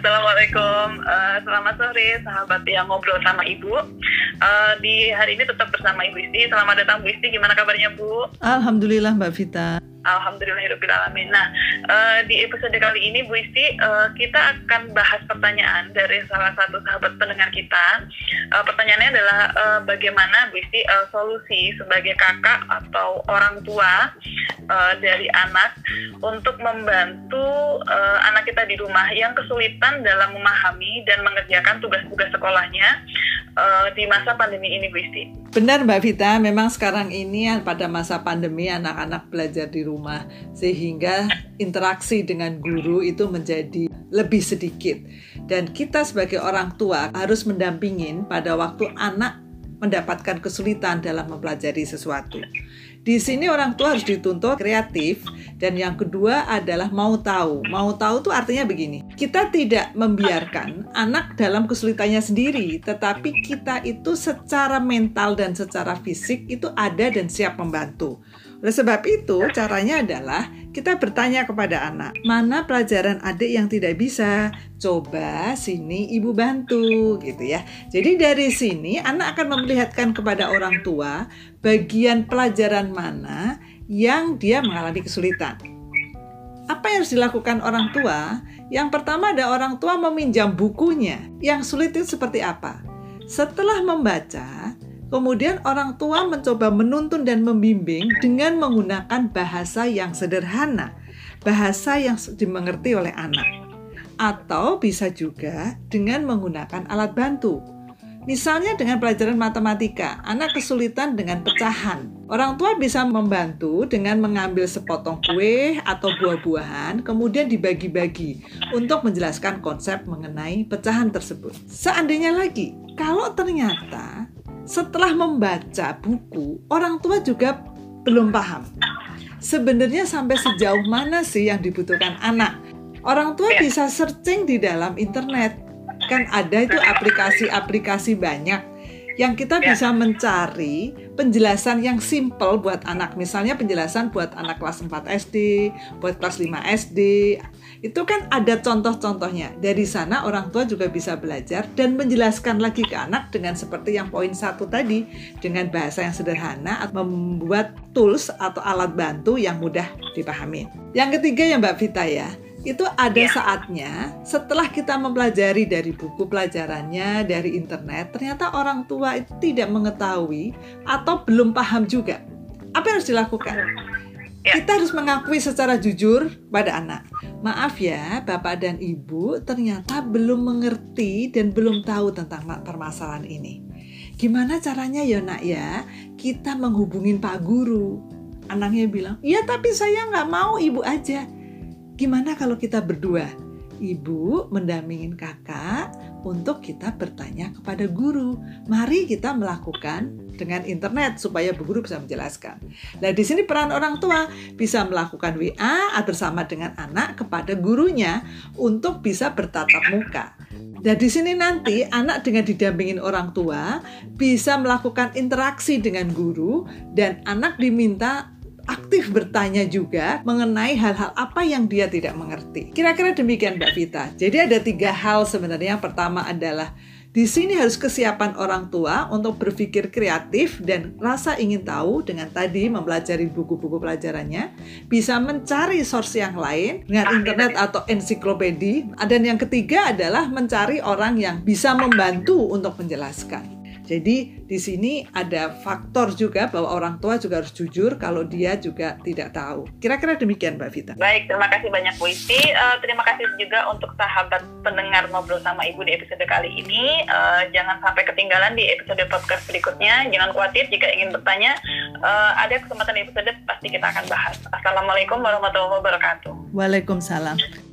Assalamualaikum, uh, selamat sore sahabat yang ngobrol sama Ibu. Uh, di hari ini tetap bersama Ibu Isti. Selamat datang Bu Isti, gimana kabarnya Bu? Alhamdulillah Mbak Vita. Alhamdulillahirobbilalamin. Nah, uh, di episode kali ini Bu Isti uh, kita akan bahas pertanyaan dari salah satu sahabat pendengar kita. Uh, pertanyaannya adalah uh, bagaimana Bu Isti uh, solusi sebagai kakak atau orang tua uh, dari anak untuk membantu uh, anak kita di rumah yang kesulitan dalam memahami dan mengerjakan tugas-tugas sekolahnya uh, di masa pandemi ini Bu. Benar Mbak Vita, memang sekarang ini pada masa pandemi anak-anak belajar di rumah sehingga interaksi dengan guru itu menjadi lebih sedikit. Dan kita sebagai orang tua harus mendampingin pada waktu anak mendapatkan kesulitan dalam mempelajari sesuatu. Di sini orang tua harus dituntut kreatif dan yang kedua adalah mau tahu. Mau tahu itu artinya begini. Kita tidak membiarkan anak dalam kesulitannya sendiri, tetapi kita itu secara mental dan secara fisik itu ada dan siap membantu. Oleh sebab itu, caranya adalah kita bertanya kepada anak, mana pelajaran adik yang tidak bisa? Coba sini ibu bantu gitu ya. Jadi dari sini anak akan memperlihatkan kepada orang tua bagian pelajaran mana yang dia mengalami kesulitan. Apa yang harus dilakukan orang tua? Yang pertama ada orang tua meminjam bukunya. Yang sulit itu seperti apa? Setelah membaca, Kemudian orang tua mencoba menuntun dan membimbing dengan menggunakan bahasa yang sederhana, bahasa yang dimengerti oleh anak. Atau bisa juga dengan menggunakan alat bantu. Misalnya dengan pelajaran matematika, anak kesulitan dengan pecahan. Orang tua bisa membantu dengan mengambil sepotong kue atau buah-buahan, kemudian dibagi-bagi untuk menjelaskan konsep mengenai pecahan tersebut. Seandainya lagi, kalau ternyata setelah membaca buku, orang tua juga belum paham. Sebenarnya sampai sejauh mana sih yang dibutuhkan anak? Orang tua ya. bisa searching di dalam internet. Kan ada itu aplikasi-aplikasi banyak yang kita ya. bisa mencari penjelasan yang simple buat anak. Misalnya penjelasan buat anak kelas 4 SD, buat kelas 5 SD, itu kan ada contoh-contohnya. Dari sana orang tua juga bisa belajar dan menjelaskan lagi ke anak dengan seperti yang poin satu tadi, dengan bahasa yang sederhana, atau membuat tools atau alat bantu yang mudah dipahami. Yang ketiga ya Mbak Vita ya, itu ada ya. saatnya setelah kita mempelajari dari buku pelajarannya, dari internet, ternyata orang tua itu tidak mengetahui atau belum paham juga. Apa yang harus dilakukan? Ya. Kita harus mengakui secara jujur pada anak. Maaf ya, Bapak dan Ibu ternyata belum mengerti dan belum tahu tentang permasalahan ini. Gimana caranya ya nak ya? Kita menghubungin Pak Guru. Anaknya bilang, iya tapi saya nggak mau ibu aja. Gimana kalau kita berdua? Ibu mendampingin kakak untuk kita bertanya kepada guru. Mari kita melakukan dengan internet supaya bu guru bisa menjelaskan. Nah, di sini peran orang tua bisa melakukan WA bersama dengan anak kepada gurunya untuk bisa bertatap muka. Dan di sini nanti anak dengan didampingin orang tua bisa melakukan interaksi dengan guru dan anak diminta aktif bertanya juga mengenai hal-hal apa yang dia tidak mengerti. Kira-kira demikian Mbak Vita. Jadi ada tiga hal sebenarnya. Yang pertama adalah di sini harus kesiapan orang tua untuk berpikir kreatif dan rasa ingin tahu dengan tadi mempelajari buku-buku pelajarannya, bisa mencari source yang lain dengan internet atau ensiklopedi. Dan yang ketiga adalah mencari orang yang bisa membantu untuk menjelaskan. Jadi di sini ada faktor juga bahwa orang tua juga harus jujur kalau dia juga tidak tahu. Kira-kira demikian Mbak Vita. Baik, terima kasih banyak Bu Isti. Uh, terima kasih juga untuk sahabat pendengar ngobrol sama Ibu di episode kali ini. Uh, jangan sampai ketinggalan di episode podcast berikutnya. Jangan khawatir jika ingin bertanya. Uh, ada kesempatan episode pasti kita akan bahas. Assalamualaikum warahmatullahi wabarakatuh. Waalaikumsalam.